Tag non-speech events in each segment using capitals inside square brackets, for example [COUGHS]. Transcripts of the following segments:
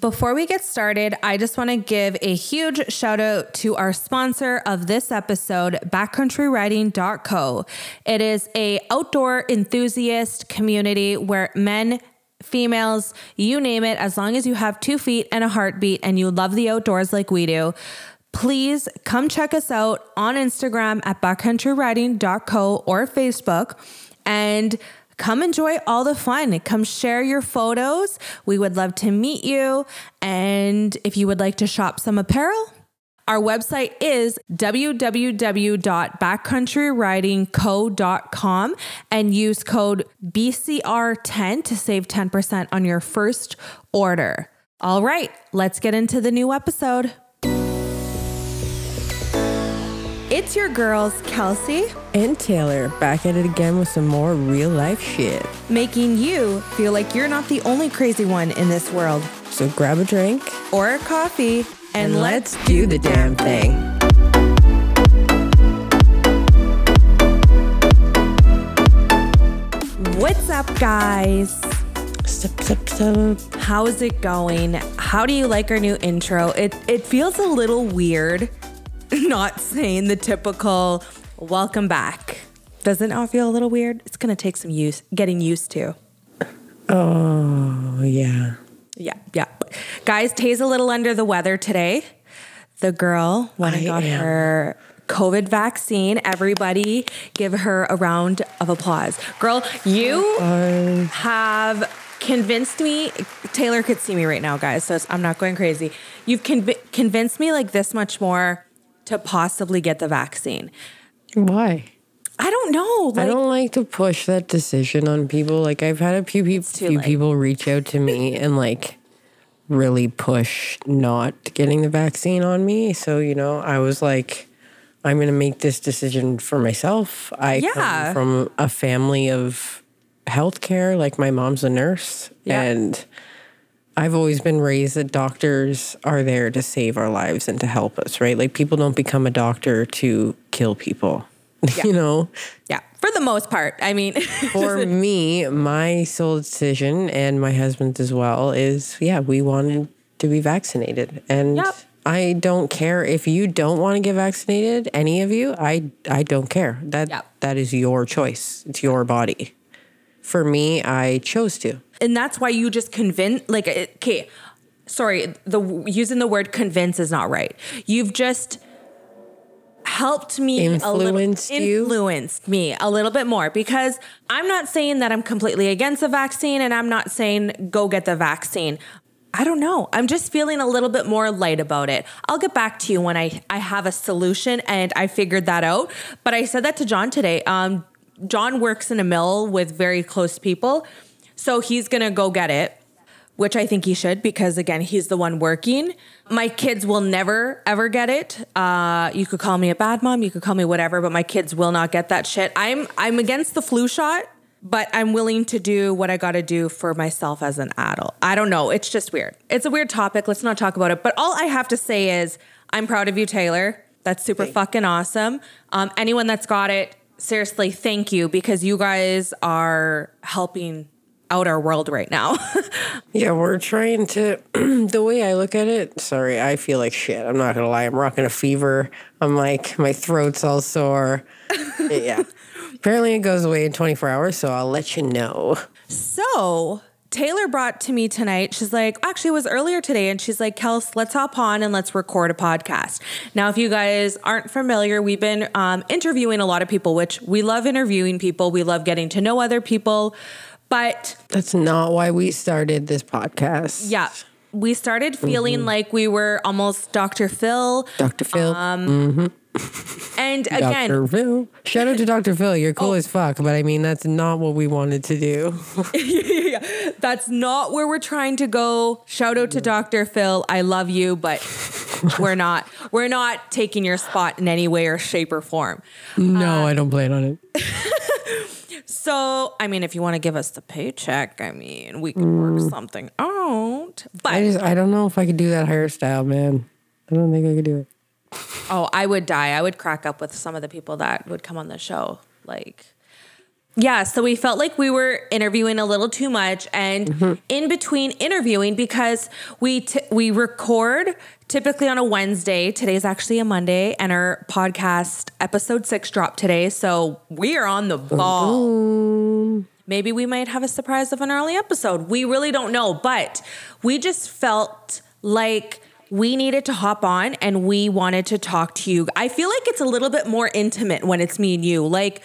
Before we get started, I just want to give a huge shout out to our sponsor of this episode, backcountryriding.co. It is a outdoor enthusiast community where men females, you name it, as long as you have two feet and a heartbeat and you love the outdoors like we do, please come check us out on Instagram at backcountryriding.co or Facebook and come enjoy all the fun. Come share your photos. We would love to meet you. And if you would like to shop some apparel, our website is www.backcountryridingco.com and use code BCR10 to save 10% on your first order. All right, let's get into the new episode. It's your girls, Kelsey, And Taylor back at it again with some more real life shit. making you feel like you're not the only crazy one in this world. So grab a drink Or a coffee and, and let's let's do the damn thing. What's up, guys? Sup, sup, sup. How's it going? How do you like our new intro? It it feels a little weird [LAUGHS] not saying the typical welcome back. Doesn't it all feel a little weird? It's gonna take some use getting used to. Oh, yeah. Yeah, yeah. Guys, Tay's a little under the weather today. The girl went and I got am. her COVID vaccine. Everybody give her a round of applause. Girl, you have convinced me. Taylor could see me right now, guys, so I'm not going crazy. You've conv- convinced me like this much more to possibly get the vaccine. Why? I don't know. Like, I don't like to push that decision on people. Like I've had a few people, few people reach out to me [LAUGHS] and like really push not getting the vaccine on me. So you know, I was like, I'm gonna make this decision for myself. I Yeah. come from a family of healthcare. Like my mom's a nurse, Yeah. and I've always been raised that doctors are there to save our lives and to help us. Right? Like people don't become a doctor to kill people. [LAUGHS] you know. yeah, for the most part. I mean, [LAUGHS] For me, my sole decision and my husband's as well is yeah, we wanted to be vaccinated. And Yep. I don't care if you don't want to get vaccinated, any of you, I I don't care. That Yep. that is your choice. It's your body. For me, I chose to. And that's why you just convince like okay sorry the using the word convince is not right you've just helped me Influenced a little you? influenced me a little bit more because i'm not saying that i'm completely against the vaccine and i'm not saying go get the vaccine I don't know. I'm just feeling a little bit more light about it. I'll get back to you when I, I have a solution and I figured that out. But I said that to John today. Um, John works in a mill with very close people. So he's going to go get it, which I think he should because, again, he's the one working. My kids will never, ever get it. Uh, you could call me a bad mom, you could call me whatever, but my kids will not get that shit. I'm, I'm against the flu shot, but I'm willing to do what I got to do for myself as an adult. I don't know. It's just weird. It's a weird topic. Let's not talk about it. But all I have to say is I'm proud of you, Taylor. That's super fucking awesome. Um, anyone that's got it, seriously, thank you because you guys are helping out our world right now. [LAUGHS] Yeah, we're trying to. [CLEARS THROAT] the way I look at it, sorry, I feel like shit. I'm not gonna lie. I'm rocking a fever. I'm like, my throat's all sore. [LAUGHS] yeah. Apparently, it goes away in 24 hours, so I'll let you know. So Taylor brought to me tonight. She's like, actually, it was earlier today, and she's like, Kels, let's hop on and let's record a podcast. Now, if you guys aren't familiar, we've been um, interviewing a lot of people, which we love interviewing people. We love getting to know other people, but That's not why we started this podcast. yeah. We started feeling mm-hmm. like we were almost Dr. Phil. Dr. Phil. Um, mm-hmm. And [LAUGHS] again, Dr. Phil. Shout out to Dr. Phil. You're cool oh. as fuck, but I mean, that's not what we wanted to do. [LAUGHS] That's not where we're trying to go. Shout out to mm-hmm. Dr. Phil. I love you, but [LAUGHS] we're not. We're not taking your spot in any way or shape or form. no, um, I don't plan on it. So, I mean, if you want to give us the paycheck, I mean, we can work mm. something out. But I just, I don't know if I could do that hairstyle, man. I don't think I could do it. oh, I would die. I would crack up with some of the people that would come on the show. Like, Yeah, so we felt like we were interviewing a little too much, and mm-hmm. in between interviewing, because we t- we record typically on a Wednesday. Today's actually a Monday, and our podcast episode six dropped today, so we are on the ball. Maybe we might have a surprise of an early episode. We really don't know, but we just felt like we needed to hop on and we wanted to talk to you. I feel like it's a little bit more intimate when it's me and you. Like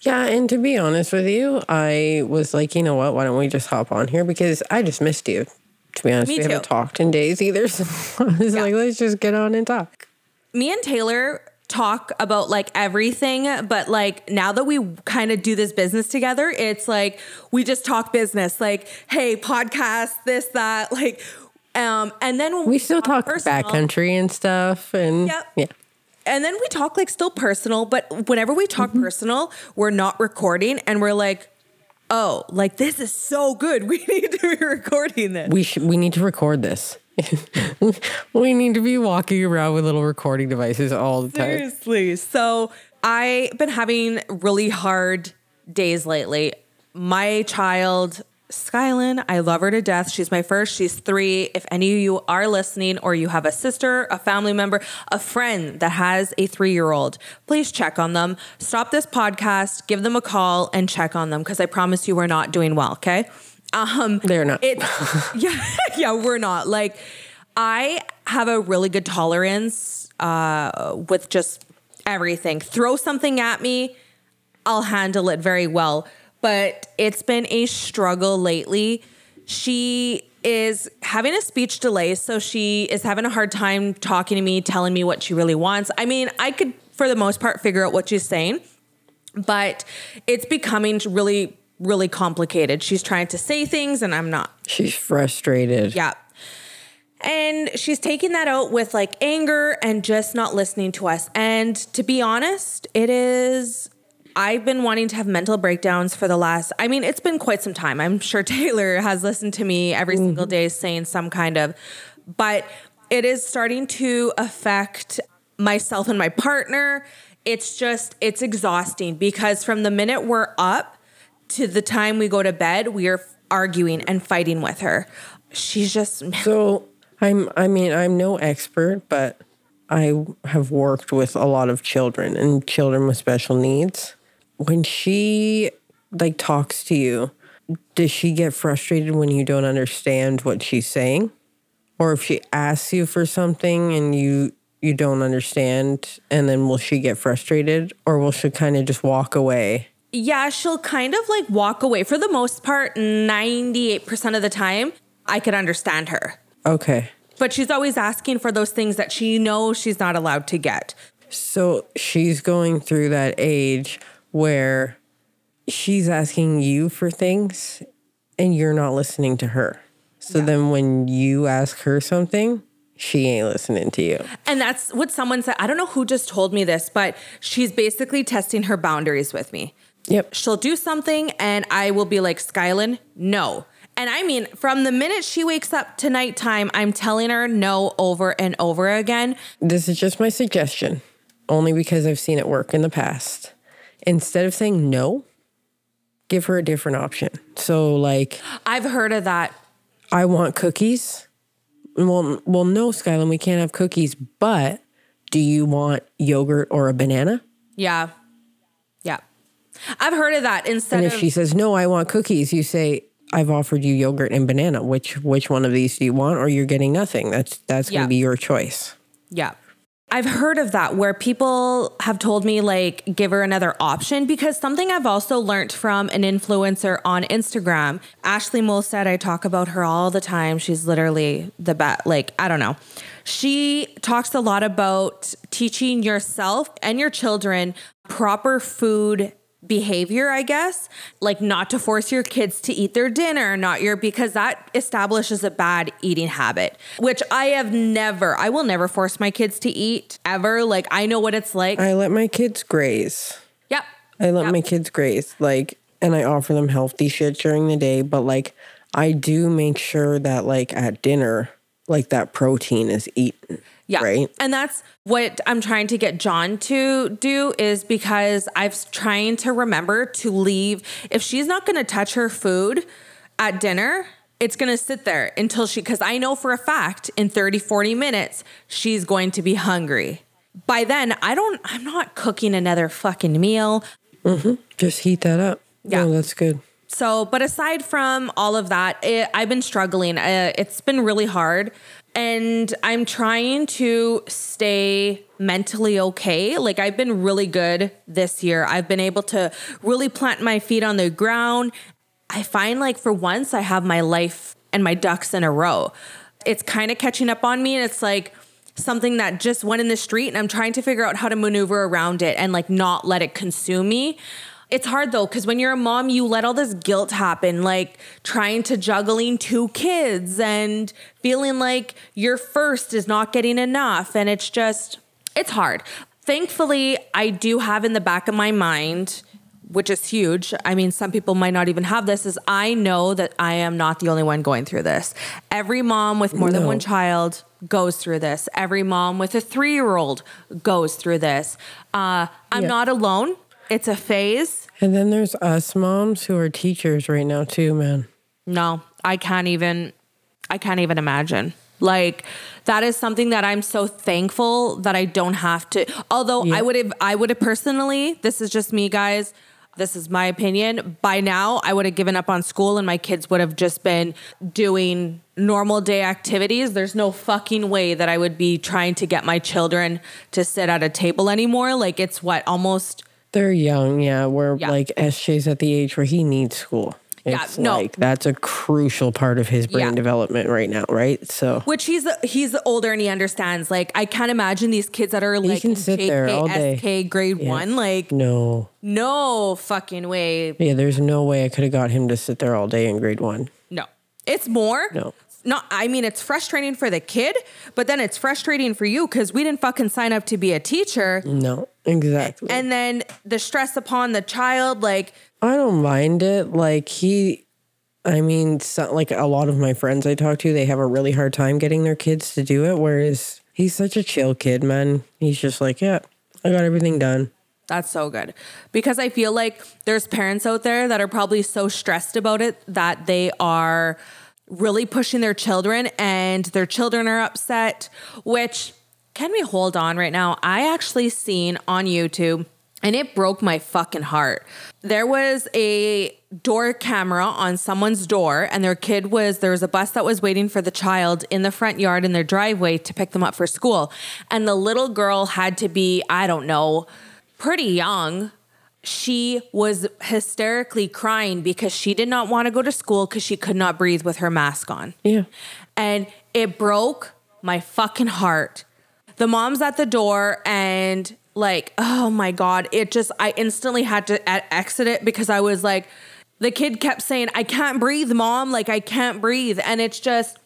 Yeah, and to be honest with you, I was like, you know what? Why don't we just hop on here? Because I just missed you. To be honest, Me we haven't talked in days either. [LAUGHS] So I was like, let's just get on and talk. me and Taylor talk about like everything, but like now that we kind of do this business together, it's like we just talk business. Like, hey, podcast, this, that, like, um, and then when We still talk personal- backcountry and stuff, and Yep. yeah, and then we talk like still personal, but whenever we talk Mm-hmm. personal, we're not recording and we're like, oh, like this is so good. [LAUGHS] We need to be recording this. we should. We need to record this. [LAUGHS] we need to be walking around with little recording devices all the time. Seriously. So I've been having really hard days lately. My child, Skylin, I love her to death. She's my first. She's three. If any of you are listening or you have a sister, a family member, a friend that has a three year old, please check on them. Stop this podcast, give them a call, and check on them because I promise you we're not doing well. Okay. Um, They're not. it, [LAUGHS] yeah, [LAUGHS] yeah, we're not. Like, I have a really good tolerance uh, with just everything. Throw something at me, I'll handle it very well. But it's been a struggle lately. She is having a speech delay, so she is having a hard time talking to me, telling me what she really wants. I mean, I could, for the most part, figure out what she's saying but it's becoming really really complicated she's trying to say things and i'm not She's frustrated. yeah and she's taking that out with like anger and just not listening to us and to be honest it is I've been wanting to have mental breakdowns for the last, I mean, it's been quite some time. I'm sure [LAUGHS] Taylor has listened to me every single mm-hmm. day saying some kind of, but it is starting to affect myself and my partner. It's just, it's exhausting because from the minute we're up to the time we go to bed, we are arguing and fighting with her. She's just, So I'm I mean, I'm no expert, but I have worked with a lot of children and children with special needs. When she like talks to you, does she get frustrated when you don't understand what she's saying? Or if she asks you for something and you you don't understand and then will she get frustrated or will she kind of just walk away? yeah, she'll kind of like walk away. For the most part, 98% of the time, I could understand her. Okay. But she's always asking for those things that she knows she's not allowed to get. So she's going through that age where she's asking you for things and you're not listening to her. So then when you ask her something, she ain't listening to you. And that's what someone said. I don't know who just told me this, but she's basically testing her boundaries with me. Yep. She'll do something and I will be like, Skylin, no. And I mean, from the minute she wakes up to nighttime, I'm telling her no over and over again. This is just my suggestion, only because I've seen it work in the past. Instead of saying no, give her a different option. So like, I've heard of that. I want cookies. Well, well, no, Skylan, we can't have cookies. But do you want yogurt or a banana? Yeah. Yeah. I've heard of that instead And if of she says no, I want cookies, you say I've offered you yogurt and banana. Which which one of these do you want, or you're getting nothing? That's that's Yeah. gonna be your choice. Yeah. I've heard of that where people have told me like give her another option because something I've also learned from an influencer on Instagram, Ashley Molstead, I talk about her all the time. She's literally the best. Like, I don't know. She talks a lot about teaching yourself and your children proper food behavior, I guess, like not to force your kids to eat their dinner, not your, because that establishes a bad eating habit, which I have never, I will never force my kids to eat ever. Like, I know what it's like. I let my kids graze. yep. I let Yep. my kids graze. Like, and I offer them healthy shit during the day. But like, I do make sure that like at dinner, like that protein is eaten. Yeah. Right. And that's what I'm trying to get John to do is because I'm trying to remember to leave. If she's not going to touch her food at dinner, it's going to sit there until she, because I know for a fact in 30, 40 minutes, she's going to be hungry. By then, I don't, I'm not cooking another fucking meal. Mhm. Just heat that up. Yeah. No, that's good. So, but aside from all of that, it, I've been struggling. Uh, it's been really hard. And I'm trying to stay mentally okay. Like, I've been really good this year. I've been able to really plant my feet on the ground. I find like for once, I have my life and my ducks in a row. It's kind of catching up on me. And it's like, something that just went in the street and I'm trying to figure out how to maneuver around it and like not let it consume me. It's hard though, because when you're a mom, you let all this guilt happen, like trying to juggling two kids and feeling like your first is not getting enough. And it's just, it's hard. Thankfully, I do have in the back of my mind, which is huge. I mean, some people might not even have this, is I know that I am not the only one going through this. Every mom with more than one child goes through this. Every mom with a three year old goes through this. Uh, I'm Yeah. not alone. It's a phase. And then there's us moms who are teachers right now too, man. No, I can't even I can't even imagine. Like that is something that I'm so thankful that I don't have to although Yeah. I would have I would have personally, this is just me guys, this is my opinion. By now, I would have given up on school and my kids would have just been doing normal day activities. There's no fucking way that I would be trying to get my children to sit at a table anymore. Like it's what almost They're young, yeah. We're Yeah. like SJ's at the age where he needs school. Yeah, no. like that's a crucial part of his brain Yeah. development right now, right? So Which he's he's older and he understands. Like I can't imagine these kids that are like can in sit there all day. SK grade one. Like no. no fucking way. Yeah, there's no way I could have got him to sit there all day in grade one. No, it's more. No. Not. I mean, it's frustrating for the kid, but then it's frustrating for you because we didn't fucking sign up to be a teacher, No, exactly. and then the stress upon the child. Like I don't mind it. Like he, I mean, so, like a lot of my friends I talk to, they have a really hard time getting their kids to do it. Whereas he's such a chill kid, man. He's just like, yeah, I got everything done. That's so good. Because I feel like there's parents out there that are probably so stressed about it that they are really pushing their children and their children are upset, which can we hold on right now? I actually seen on YouTube and it broke my fucking heart. There was a door camera on someone's door and their kid was there was a bus that was waiting for the child in the front yard in their driveway to pick them up for school and the little girl had to be I don't know pretty young she was hysterically crying because she did not want to go to school because she could not breathe with her mask on. Yeah. And it broke my fucking heart. The mom's at the door and like, oh my God, it just, I instantly had to exit it because I was like, the kid kept saying, I can't breathe, mom. Like, I can't breathe. And it's just,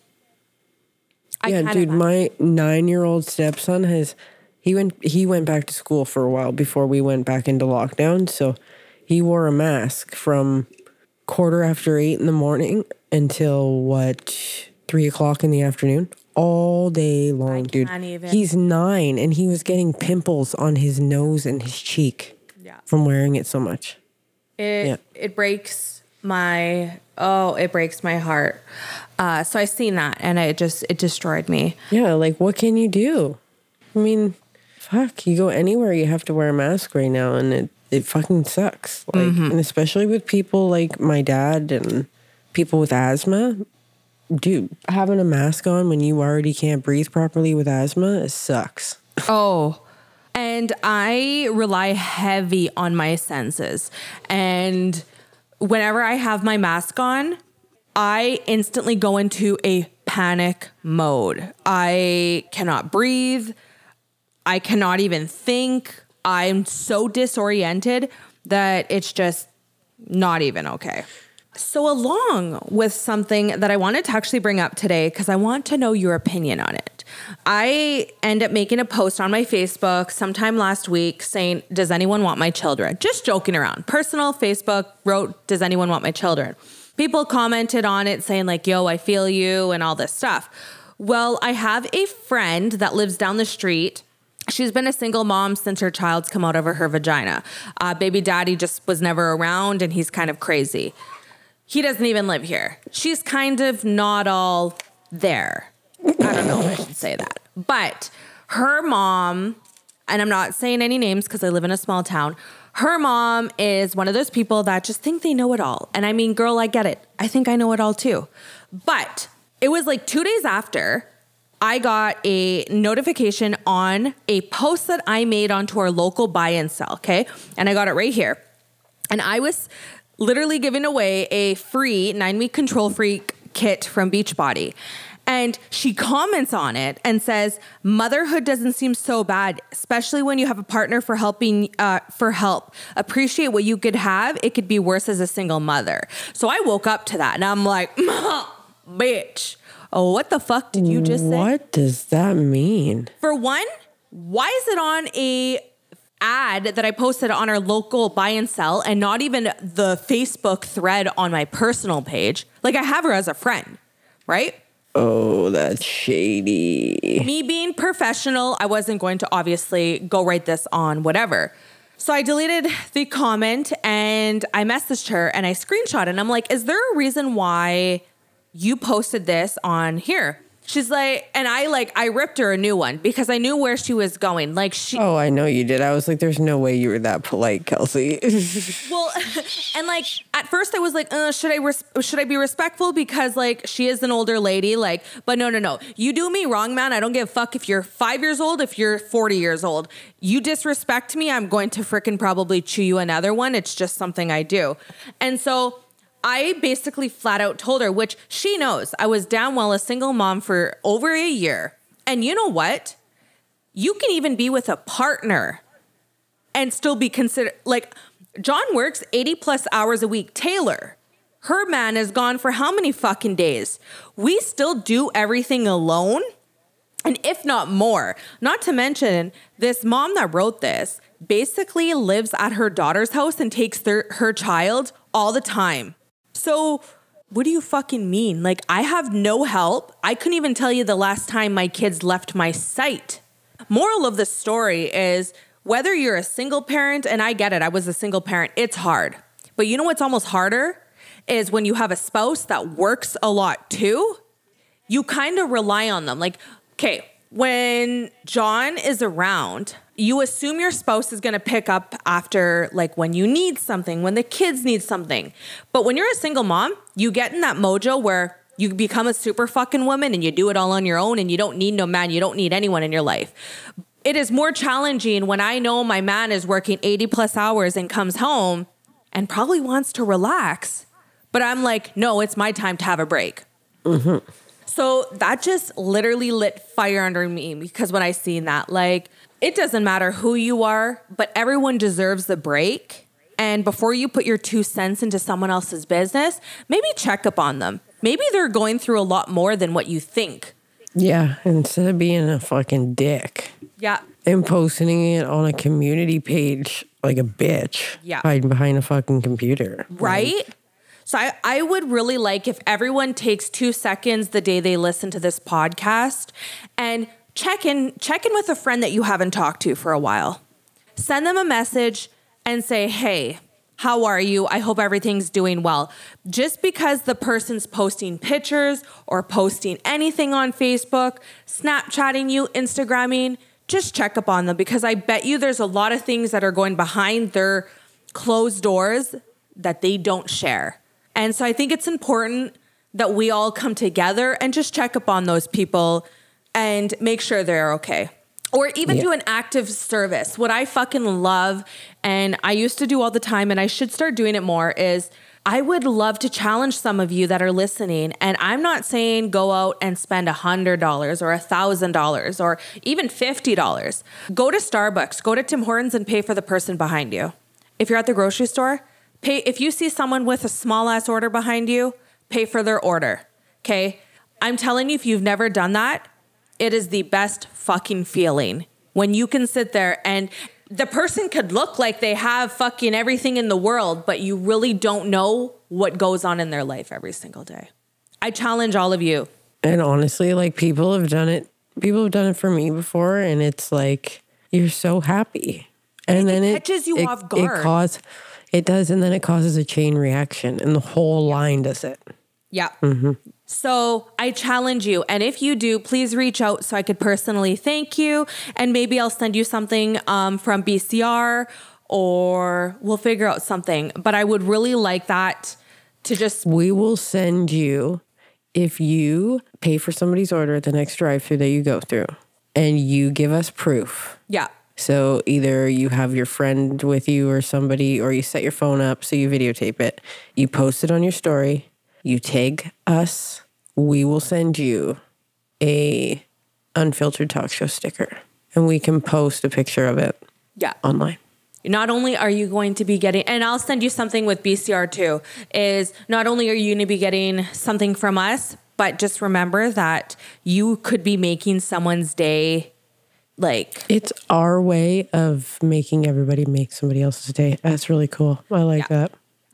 I yeah, dude, imagine. my nine-year-old stepson has he went he went back to school for a while before we went back into lockdown. So he wore a mask from quarter after eight in the morning until what three o'clock in the afternoon all day long, dude. can't even. He's nine and he was getting pimples on his nose and his cheek Yeah. from wearing it so much. It Yeah. it breaks my oh, it breaks my heart. Uh, so I seen that and it just it destroyed me. Yeah, like what can you do? I mean, fuck, you go anywhere, you have to wear a mask right now, and it it fucking sucks. Like, Mm-hmm. and especially with people like my dad and people with asthma. Dude, having a mask on when you already can't breathe properly with asthma, sucks. [LAUGHS] Oh. And I rely heavy on my senses. And whenever I have my mask on, I instantly go into a panic mode. I cannot breathe. I cannot even think. I'm so disoriented that it's just not even okay. So, along with something that I wanted to actually bring up today, because I want to know your opinion on it. I end up making a post on my Facebook sometime last week saying, Does anyone want my children? Just joking around. Personal Facebook wrote, Does anyone want my children? People commented on it saying, like, yo, I feel you, and all this stuff. Well, I have a friend that lives down the street. She's been a single mom since her child's come out of her, vagina. Uh, baby daddy just was never around and he's kind of crazy. He doesn't even live here. She's kind of not all there. I don't know if I should say that. But her mom, and I'm not saying any names because I live in a small town, her mom is one of those people that just think they know it all. And I mean, girl, I get it. I think I know it all too. But it was like two days after I got a notification on a post that I made onto our local buy and sell. Okay. And I got it right here. And I was literally giving away a free nine week control freak kit from Beachbody. And she comments on it and says, "Motherhood doesn't seem so bad, especially when you have a partner for helping uh, for help. Appreciate what you could have. It could be worse as a single mother." So I woke up to that, and I'm like, [LAUGHS] "Bitch, oh, what the fuck did you just say?" What does that mean? For one, why is it on a ad that I posted on our local buy and sell and not even the Facebook thread on my personal page? Like I have her as a friend, right? Oh, that's shady. Me being professional, I wasn't going to obviously go write this on whatever. So I deleted the comment and I messaged her and I screenshot it and I'm like, is there a reason why you posted this on here? She's like, and I like, I ripped her a new one because I knew where she was going. Like she, Oh, I know you did. I was like, there's no way you were that polite, Kelsey. [LAUGHS] well, [LAUGHS] and like at first I was like, uh, should I res- should I be respectful because like she is an older lady, like, but no, no, no. You do me wrong, man. I don't give a fuck if you're five years old, if you're forty years old. You disrespect me, I'm going to fricking probably chew you another one. It's just something I do, and so. I basically flat out told her, which she knows, I was down well a single mom for over a year. And you know what? You can even be with a partner and still be considered like John works 80 plus hours a week. Taylor, her man is gone for how many fucking days? We still do everything alone. And if not more, not to mention this mom that wrote this basically lives at her daughter's house and takes their, her child all the time. So, what do you fucking mean? Like, I have no help. I couldn't even tell you the last time my kids left my sight. Moral of the story is whether you're a single parent, and I get it, I was a single parent, it's hard. But you know what's almost harder? Is when you have a spouse that works a lot too, you kind of rely on them. Like, okay, when John is around, you assume your spouse is going to pick up after like when you need something, when the kids need something. But when you're a single mom, you get in that mojo where you become a super fucking woman and you do it all on your own and you don't need no man, you don't need anyone in your life. It is more challenging when I know my man is working 80 plus hours and comes home and probably wants to relax. But I'm like, no, it's my time to have a break. Mm-hmm. So that just literally lit fire under me because when I seen that, like, it doesn't matter who you are, but everyone deserves the break. And before you put your two cents into someone else's business, maybe check up on them. Maybe they're going through a lot more than what you think. yeah, instead of being a fucking dick Yeah. and posting it on a community page like a bitch, Yeah. hiding behind a fucking computer. Right? So I, I would really like if everyone takes two seconds the day they listen to this podcast and check in check in with a friend that you haven't talked to for a while. Send them a message and say, hey, how are you? I hope everything's doing well. Just because the person's posting pictures or posting anything on Facebook, Snapchatting you, Instagramming, just check up on them because I bet you there's a lot of things that are going behind their closed doors that they don't share. And so I think it's important that we all come together and just check up on those people and make sure they're okay. Or even Yeah. do an active service. What I fucking love and I used to do all the time and I should start doing it more is I would love to challenge some of you that are listening. And I'm not saying go out and spend $100 or $1,000 or even $50. Go to Starbucks, go to Tim Hortons and pay for the person behind you. If you're at the grocery store, pay if you see someone with a small ass order behind you, pay for their order. Okay? I'm telling you if you've never done that, it is the best fucking feeling when you can sit there and the person could look like they have fucking everything in the world, but you really don't know what goes on in their life every single day. I challenge all of you. And honestly, like people have done it. People have done it for me before, and it's like you're so happy, and then it catches you it, off guard. It cause it does, and then it causes a chain reaction, and the whole line does it. Yeah. Mm-hmm. So I challenge you. And if you do, please reach out so I could personally thank you. And maybe I'll send you something um, from BCR or we'll figure out something. But I would really like that to just, We will send you if you pay for somebody's order at the next drive-through that you go through, and you give us proof. yeah. So either you have your friend with you or somebody, or you set your phone up so you videotape it. You post it on your story. You tag us. We will send you a unfiltered talk show sticker, and we can post a picture of it Yeah. online. not only are you going to be getting and I'll send you something with BCR too is not only are you going to be getting something from us but just remember that you could be making someone's day like It's our way of making everybody make somebody else's day. That's really cool. I like Yeah. that.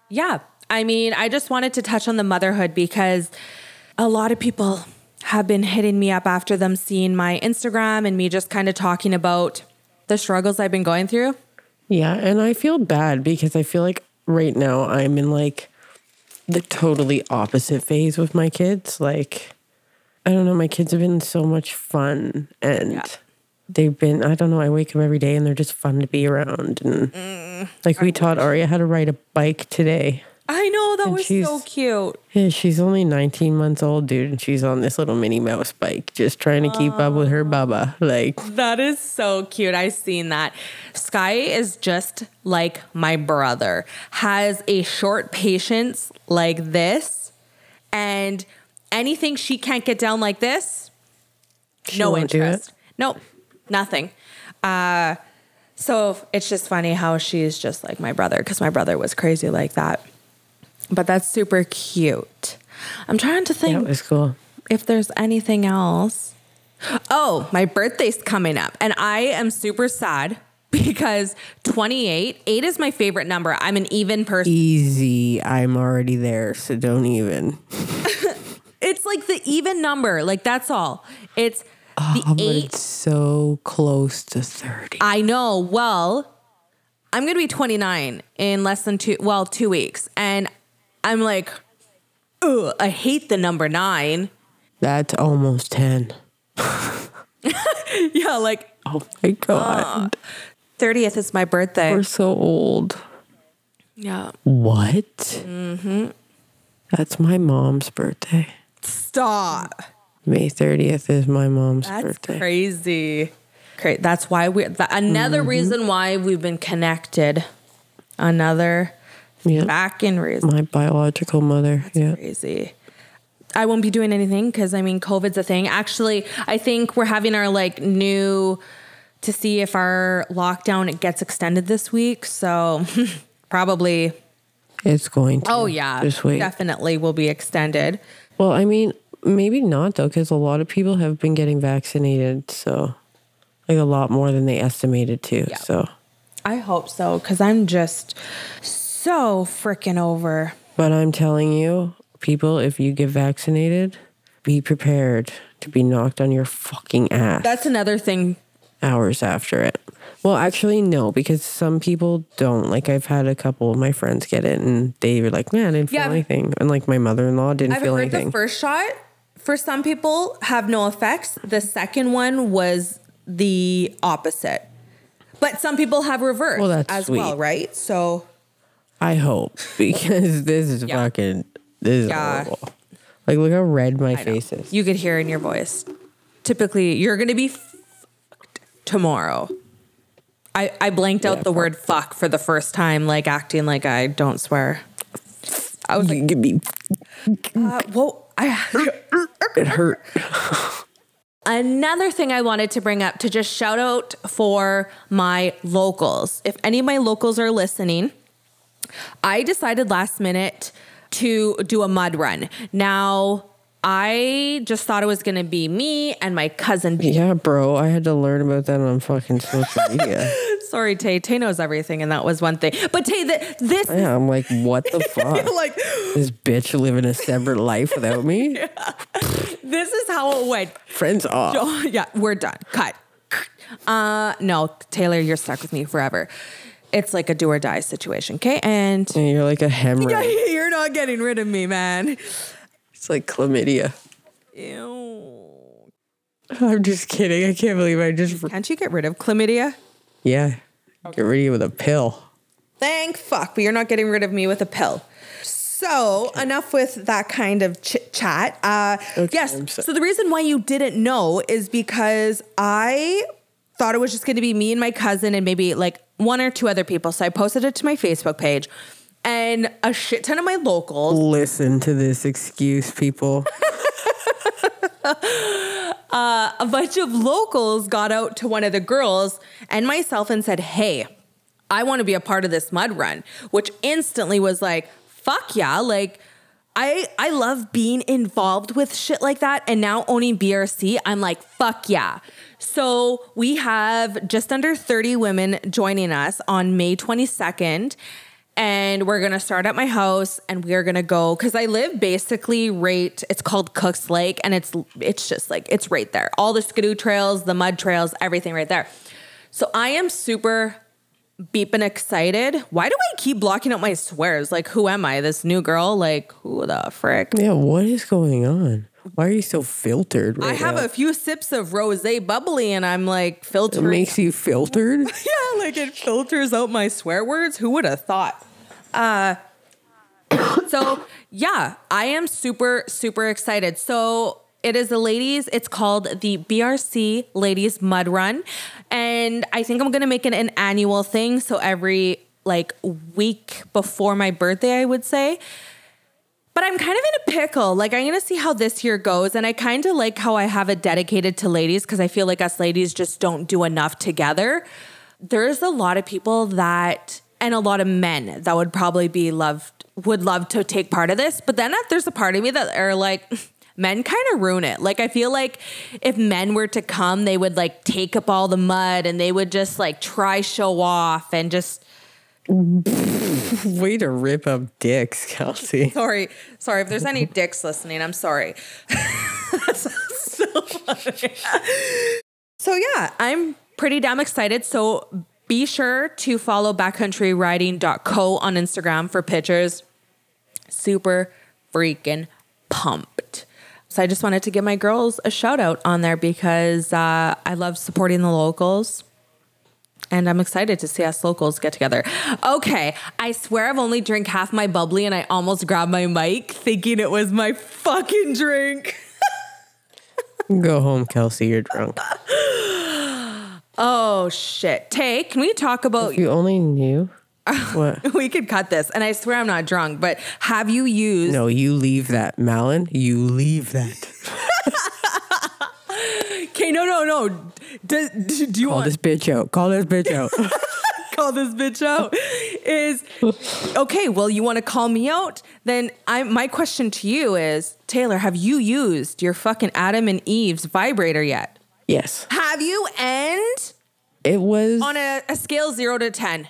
yeah I mean I just wanted to touch on the motherhood because a lot of people have been hitting me up after them seeing my Instagram and me just kind of talking about the struggles I've been going through Yeah, and I feel bad because I feel like right now I'm in like the totally opposite phase with my kids. Like, I don't know, my kids have been so much fun and Yeah. they've been, I don't know, I wake up every day and they're just fun to be around. And like, we taught Aria how to ride a bike today. I know that And was so cute Yeah, she's only 19 months old, dude, and she's on this little Minnie Mouse bike, just trying to keep up with her baba. Like, That is so cute. I've seen that. Sky is just like my brother, has a short patience like this, and anything she can't get down like this, no do it? interest. Nope, nothing. Uh, so it's just funny how she's just like my brother because my brother was crazy like that. But that's super cute. I'm trying to think that was cool. if there's anything else. Oh, my birthday's coming up, and I am super sad [LAUGHS] because 28, 8 is my favorite number. I'm an even person. Easy. I'm already there, so don't even. [LAUGHS] It's like the even number. Like that's all. It's Oh, the but it's so close to 30. I know. Well, I'm going to be 29 in less than 2 well, 2 weeks. And I'm like, Ugh, I hate the number 9. That's almost 10. [LAUGHS] Yeah, like Oh my God. 30th is my birthday. We're so old. Yeah. What? Mm-hmm. That's my mom's birthday. Stop. May 30th is my mom's That's birthday. crazy. Great. That's why we're that, another reason why we've been connected. Another Yeah. back in reason. My biological mother. yeah. Crazy. I won't be doing anything because I mean COVID's a thing. Actually, I think we're having our like new to see if our lockdown it gets extended this week. So [LAUGHS] probably It's going to. oh yeah. Just wait. Definitely will be extended. Well, I mean, maybe not though, because a lot of people have been getting vaccinated. So, like a lot more than they estimated to. So, I hope so because I'm just so freaking over. but I'm telling you, people, if you get vaccinated, be prepared to be knocked on your fucking ass That's another thing hours after it. Well, actually, no, because some people don't. Like, I've had a couple of my friends get it and they were like, man, I didn't feel anything. And like, my mother in law didn't I've feel anything. the first shot for some people have no effects. The second one was the opposite. But some people have reversed Well, as sweet. well, right? So I hope [LAUGHS] because this is Yeah. fucking, this is Yeah. horrible. Like, look how red my I know. face is. you could hear in your voice. Typically, you're going to be tomorrow. I, I blanked out Yeah, the word fuck for the first time, like acting like I don't swear. I was like, You give me, uh, whoa. I, it hurt. Another thing I wanted to bring up to just shout out for my locals. If any of my locals are listening, I decided last minute to do a mud run. Now, I just thought it was going to be me and my cousin. Yeah, bro. I had to learn about that on fucking social [LAUGHS] media. Sorry, Tay. Tay knows everything, and that was one thing. But Tay, th- this Yeah, I'm like, what the [LAUGHS] fuck? like this bitch living a separate life without me? [LAUGHS] this is how it went. Friends off. Oh, yeah, we're done. Cut. Uh, no, Taylor, you're stuck with me forever. It's like a do or die situation, okay? And And you're like a hemorrhoid. [LAUGHS] you're not getting rid of me, man. It's like chlamydia. Ew. I'm just kidding. I can't believe I just. Can't you get rid of chlamydia? Yeah. Get rid of you with a pill. Thank fuck, but you're not getting rid of me with a pill. So enough with that kind of chit chat. Uh, Okay, yes. So- So the reason why you didn't know is because I thought it was just going to be me and my cousin and maybe like one or two other people. So I posted it to my Facebook page, and a shit ton of my locals Listen to this excuse, people. [LAUGHS] Uh, a bunch of locals got out to one of the girls and myself and said, Hey, I want to be a part of this mud run, which instantly was like, fuck yeah. Like, I I love being involved with shit like that. And now owning BRC, I'm like, fuck yeah. So we have just under 30 women joining us on May 22nd. And we're gonna start at my house and we're gonna go because I live basically right, it's called Cooks Lake, and it's it's just like it's right there. All the skidoo trails, the mud trails, everything right there. So I am super beeping excited. Why do I keep blocking out my swears? Like, who am I? This new girl? Like, who the frick? yeah, what is going on? Why are you so filtered right I have now? a few sips of rose bubbly and I'm like It makes you filtered? [LAUGHS] yeah, like it filters out my swear words. Who would have thought? Uh, [COUGHS] so yeah, I am super, super excited. So it is the ladies, it's called the BRC Ladies Mud Run. And I think I'm gonna make it an annual thing. So every like week before my birthday, I would say. But I'm kind of in a pickle. Like, I'm going to see how this year goes. And I kind of like how I have it dedicated to ladies because I feel like us ladies just don't do enough together. There's a lot of people that, and a lot of men that would probably be loved, would love to take part of this. But then uh, there's a part of me that are like, [LAUGHS] men kind of ruin it. Like, I feel like if men were to come, they would like take up all the mud and they would just like try show off and just, Way to rip up dicks, Kelsey. [LAUGHS] Sorry, sorry. If there's any dicks listening, I'm sorry. [LAUGHS] So funny. So yeah, I'm pretty damn excited. So be sure to follow backcountryriding.co on Instagram for pictures. Super freaking pumped. So I just wanted to give my girls a shout out on there because uh, I love supporting the locals. And I'm excited to see us locals get together. Okay, I swear I've only drank half my bubbly and I almost grabbed my mic thinking it was my fucking drink. [LAUGHS] Go home, Kelsey. You're drunk. Oh shit. Tay, can we talk about If you only knew. [LAUGHS] What? we could cut this and I swear I'm not drunk, but have you used No, you leave that, Malin. You leave that. [LAUGHS] Okay, no, no, no. Do, do, do you Call want this bitch out. Call this bitch out. [LAUGHS] call this bitch out is okay well you want to call me out then i my question to you is taylor have you used your fucking adam and eve's vibrator yet yes. have you and It was. on a, a scale 0 to 10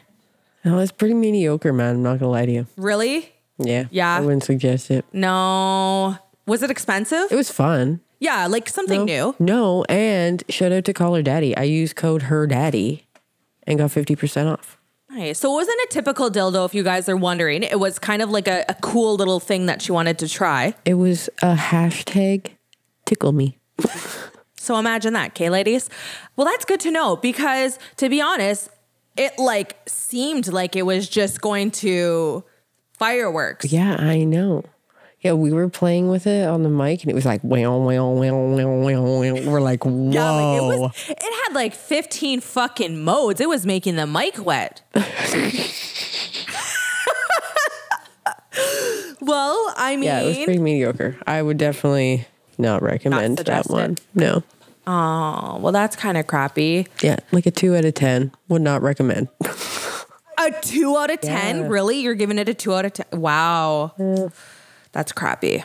No, it's pretty mediocre, man. I'm not gonna lie to you. really Yeah. Yeah. I wouldn't suggest it. no was it expensive It was fun. yeah like something new No, and shout out to Call Her Daddy. I used code Her Daddy and got fifty percent off. Nice. So it wasn't a typical dildo if you guys are wondering it was kind of like a, a cool little thing that she wanted to try It was a hashtag tickle me. [LAUGHS] So imagine that, okay, ladies? Well, that's good to know because to be honest, it like seemed like it was just going to fireworks. Yeah, I know. Yeah, we were playing with it on the mic, and it was like wow, wow, wow, wow, wow, wow. We're like, whoa. [LAUGHS] Yeah, like it was it had like 15 fucking modes. It was making the mic wet. [LAUGHS] well, I mean, yeah, it was pretty mediocre. I would definitely not recommend that one. No. Oh, well, that's kind of crappy. Yeah, like a two out of ten. Would not recommend. A two out of 10? Yeah. Really? You're giving it a two out of 10? Wow. That's crappy.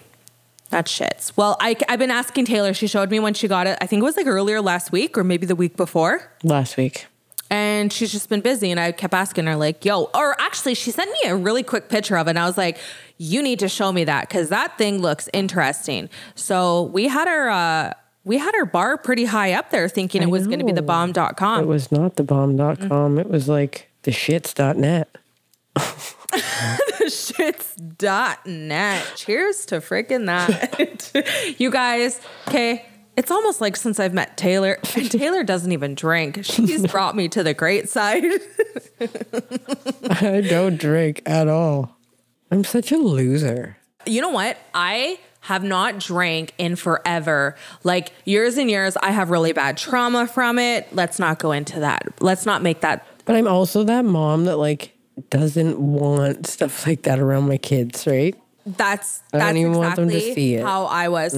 That's shits. Well, I, I've been asking Taylor. She showed me when she got it. I think it was like earlier last week or maybe the week before. Last week. And she's just been busy. And I kept asking her, like, yo, or actually, she sent me a really quick picture of it. And I was like, you need to show me that because that thing looks interesting. So we had our, uh, we had our bar pretty high up there thinking it was going to be the bomb.com. It was not the bomb.com. It was like the shits.net. [LAUGHS] the shits.net. Cheers to freaking that. [LAUGHS] you guys, okay. It's almost like since I've met Taylor, and Taylor doesn't even drink. She's [LAUGHS] brought me to the great side. I don't drink at all. I'm such a loser. you know what? I have not drank in forever. Like years and years, I have really bad trauma from it. Let's not go into that. Let's not make that. But I'm also that mom that like doesn't want stuff like that around my kids, right? That's I don't that's even want them to exactly see it. Mm-hmm. how I was.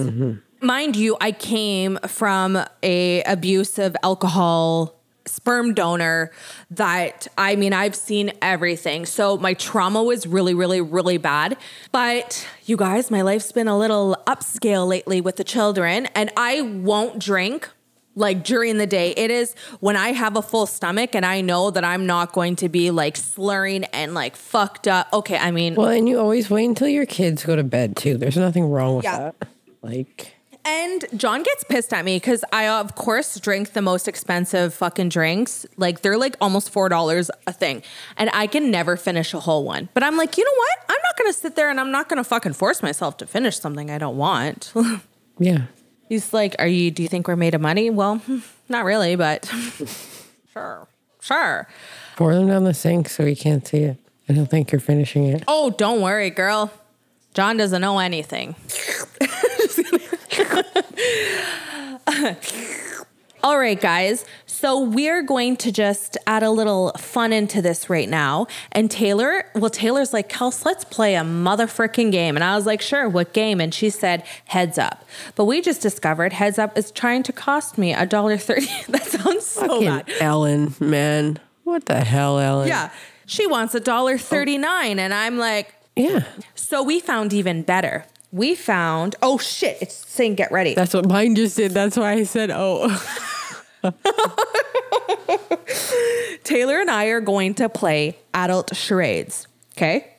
Mind you, I came from a abusive alcohol sperm donor that I mean I've seen everything. So my trauma was really really really bad. But you guys, my life's been a little upscale lately with the children and I won't drink like during the day. It is when I have a full stomach and I know that I'm not going to be like slurring and like fucked up. Okay, I mean Well, and you always wait until your kids go to bed too. There's nothing wrong with Yeah. that. Like, And John gets pissed at me because I, of course, drink the most expensive fucking drinks. Like they're like almost four dollars a thing, and I can never finish a whole one. But I'm like, you know what? I'm not gonna sit there and I'm not gonna fucking force myself to finish something I don't want. [LAUGHS] yeah. He's like, "Are you? Do you think we're made of money?" Well, [LAUGHS] not really, but [LAUGHS] sure, sure. Pour them down the sink so he can't see it. I don't think you're finishing it. Oh, don't worry, girl. John doesn't know anything. All right, guys. So we're going to just add a little fun into this right now. And Taylor, well, Taylor's like, Kels, let's play a motherfucking game. And I was like, sure, what game? And she said, Heads Up. But we just discovered Heads Up is trying to cost me a dollar thirty. [LAUGHS] that sounds so Fucking bad. Ellen, man. What the hell, Ellen? Yeah. She wants a dollar thirty-nine. And I'm like, Yeah. So we found even better. We found, oh shit, it's saying get ready. That's what mine just did. That's why I said, oh. [LAUGHS] Taylor and I are going to play adult charades. Okay.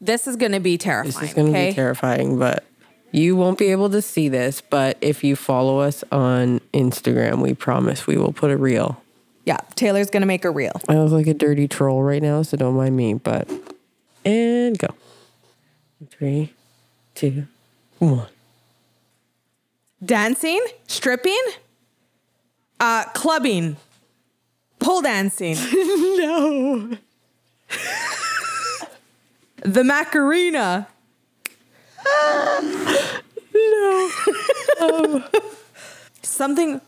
This is going to be terrifying. This is going to okay? be terrifying, but you won't be able to see this. But if you follow us on Instagram, we promise we will put a reel. Yeah. Taylor's going to make a reel. I look like a dirty troll right now, so don't mind me. But and go. Three, two, Dancing, stripping, uh, clubbing, pole dancing, [LAUGHS] No. the Macarena. no. [LAUGHS] Something.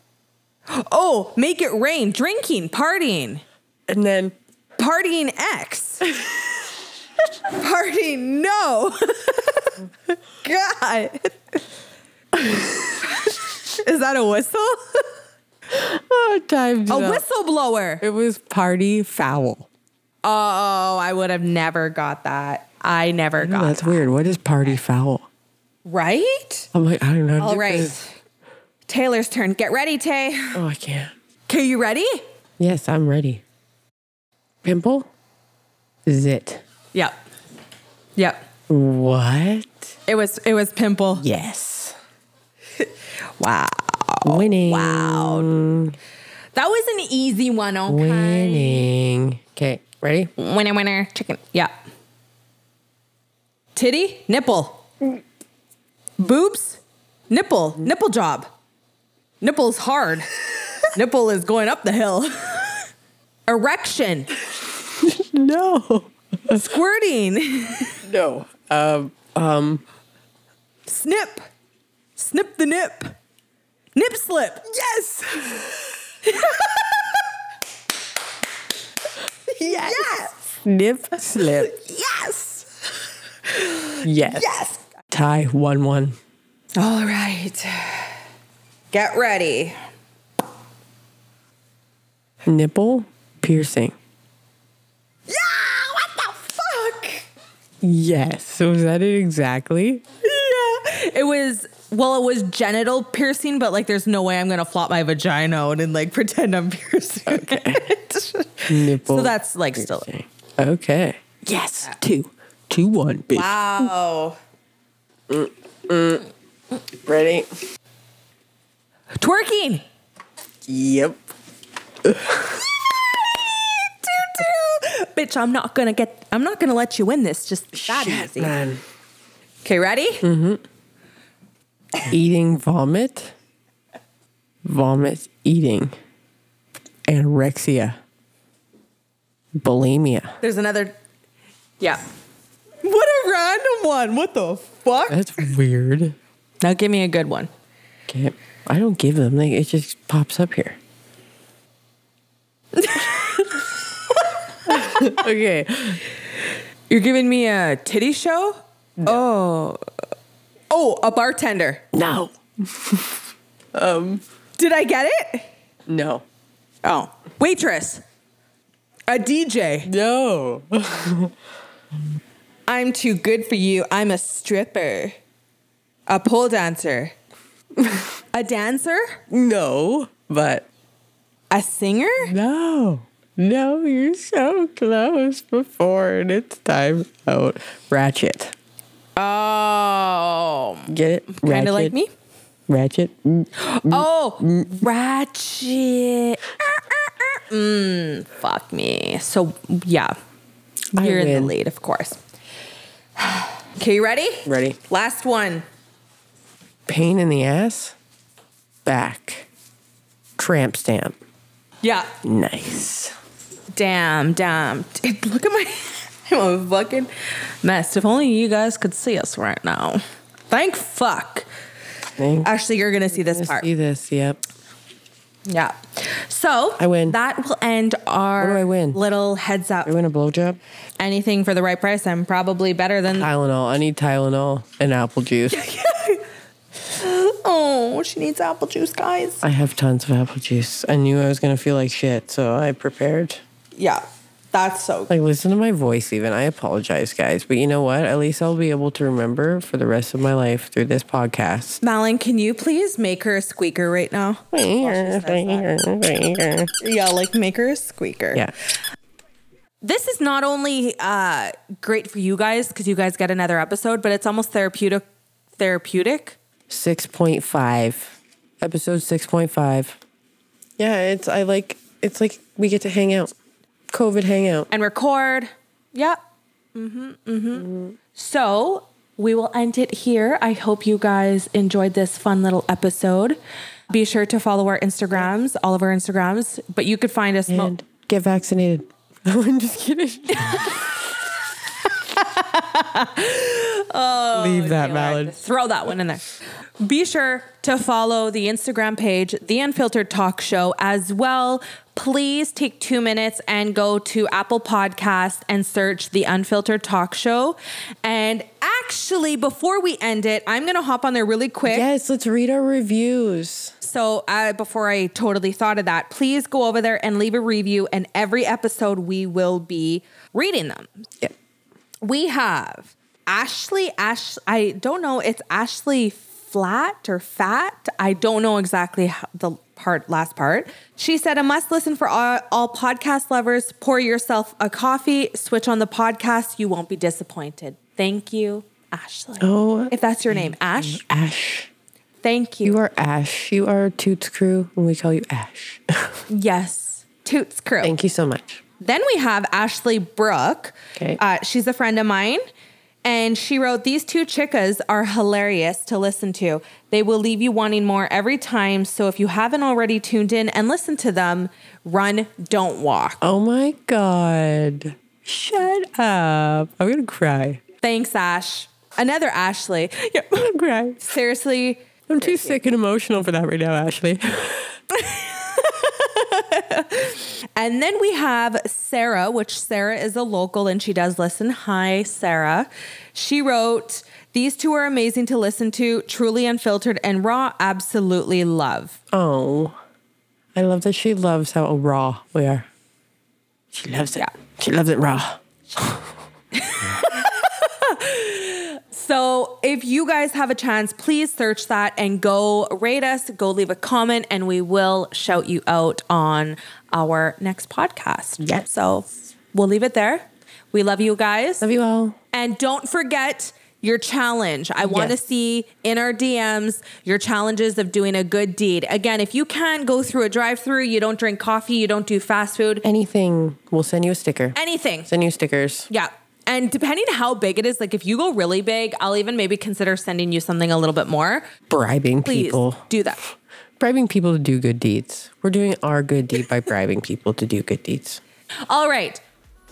Oh, make it rain, drinking, partying. And then Partying X. Partying no. [LAUGHS] God. Is that a whistle? oh, time. A whistleblower. It was party foul. Oh, I would have never got that. I never Oh, got that's that. weird. What is party foul? Right? I'm like, I don't know. All right. Taylor's turn. Get ready, Tay. Oh, I can't. Okay, you ready? Yes, I'm ready. Pimple? Zit. Yep. Yep. What? It was it was pimple. Yes. [LAUGHS] Wow. Winning. Wow. That was an easy one, okay? Winning. Okay, ready? Winner, winner, chicken. Yeah. Titty, nipple. Boobs, nipple, nipple job. Nipple's hard. [LAUGHS] Nipple is going up the hill. [LAUGHS] Erection, No. squirting, No. Um, um, snip, snip the nip, nip slip. Yes. yes. nip slip. Yes. Yes. Yes. Tie 1 1. All right. Get ready. Nipple piercing. Yeah, what the fuck? Yes. So is that it exactly? Yeah. It was well, it was genital piercing, but like there's no way I'm gonna flop my vagina out and like [LAUGHS] pretend I'm piercing it. Nipple. so that's like still okay. Yes. Two. Two one. Bitch. wow. Ready? Twerking. Yep. [LAUGHS] Bitch, I'm not gonna get I'm not gonna let you win this just that Shit, easy. man. Okay, ready? Mm-hmm. Eating vomit. Vomit eating. Anorexia. Bulimia. There's another Yeah. What a random one. What the fuck? That's weird. Now give me a good one. Okay. I don't give them. Like it just pops up here. [LAUGHS] okay. You're giving me a titty show? Oh. Oh, a bartender. No. Um, did I get it? No. Oh. Waitress. A DJ. No. [LAUGHS] I'm too good for you. I'm a stripper. A pole dancer. [LAUGHS] a dancer? No. But A singer? no. No, you're so close before and it's time out. Ratchet. Oh. Get it? Kind of like me? Ratchet. Mm. [GASPS] Oh, ratchet. Mm, fuck me. So, yeah. You're in the lead, of course. [SIGHS] Okay, you ready? Ready? Last one. Pain in the ass. Back. Tramp stamp. Yeah. Nice. Damn, damn. Dude, look at my. [LAUGHS] I'm a fucking mess. If only you guys could see us right now. Thank fuck. Thank Actually, you're gonna see this you. part. See this? Yep. Yeah. So I win. That will end our What do I win? little heads up. I win a blowjob. Anything for the right price. I'm probably better than. Tylenol. I need Tylenol and apple juice. [LAUGHS] Oh, she needs apple juice, guys. I have tons of apple juice. I knew I was gonna feel like shit, so I prepared. Yeah, that's so. Like, listen to my voice, even. I apologize, guys. But you know what? At least I'll be able to remember for the rest of my life through this podcast. Malin, can you please make her a squeaker right now? Yeah, like make her a squeaker. Yeah. This is not only uh, great for you guys because you guys get another episode, but it's almost therapeutic. Therapeutic. 6.5. Episode 6.5. Yeah, it's, I like, it's like we get to hang out. COVID hangout. and record. Yep. Mm-hmm. Mm-hmm. So we will end it here. I hope you guys enjoyed this fun little episode. Be sure to follow our Instagrams, all of our Instagrams. But you could find us. mo- And get vaccinated. [LAUGHS] I'm just kidding. [LAUGHS] [LAUGHS] Leave that, Malin. Throw that one in there. Be sure to follow the Instagram page, The Unfiltered Talk Show, as well. Please take two minutes and go to Apple Podcast and search The Unfiltered Talk Show. And actually, before we end it, I'm going to hop on there really quick. Yes, let's read our reviews. So, uh, before I totally thought of that, please go over there and leave a review. And every episode, we will be reading them. Yep. We have Ashley. Ash. I don't know. It's Ashley Flat or Fat. I don't know exactly how, the part last part. She said a must listen for all, all podcast lovers. Pour yourself a coffee. Switch on the podcast. You won't be disappointed. Thank you, Ashley. Oh, if that's your name, Ash. Ash. Thank you. You are Ash. You are Toots Crew, and we call you Ash. [LAUGHS] yes, Toots Crew. Thank you so much. Then we have Ashley Brooke. Okay. Uh, she's a friend of mine. And she wrote, These two chickas are hilarious to listen to. They will leave you wanting more every time. So if you haven't already tuned in and listened to them, run, don't walk. Oh my God. Shut up. I'm going to cry. Thanks, Ash. Another Ashley. Yeah, [LAUGHS] I'm going to cry. seriously. I'm too sick and emotional for that right now, Ashley. [LAUGHS] [LAUGHS] And then we have Sarah, which Sarah is a local and she does listen. Hi, Sarah. She wrote, These two are amazing to listen to, truly unfiltered and raw. Absolutely love. Oh. I love that she loves how raw we are. She loves it. Yeah. She loves it raw. [LAUGHS] So if you guys have a chance, please search that and go rate us, go leave a comment, and we will shout you out on our next podcast. Yes. So we'll leave it there. We love you guys. Love you all. And don't forget your challenge. I want to Yes. see in our DMs your challenges of doing a good deed. Again, if you can't go through a drive through, you don't drink coffee, you don't do fast food, Anything, we'll send you a sticker. anything. Send you stickers. Yeah. And depending on how big it is, like if you go really big, I'll even maybe consider sending you something a little bit more. Bribing Please people. do that. Bribing people to do good deeds. We're doing our good deed by [LAUGHS] bribing people to do good deeds. All right.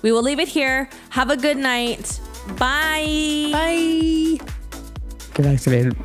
We will leave it here. Have a good night. Bye. Bye. Get vaccinated.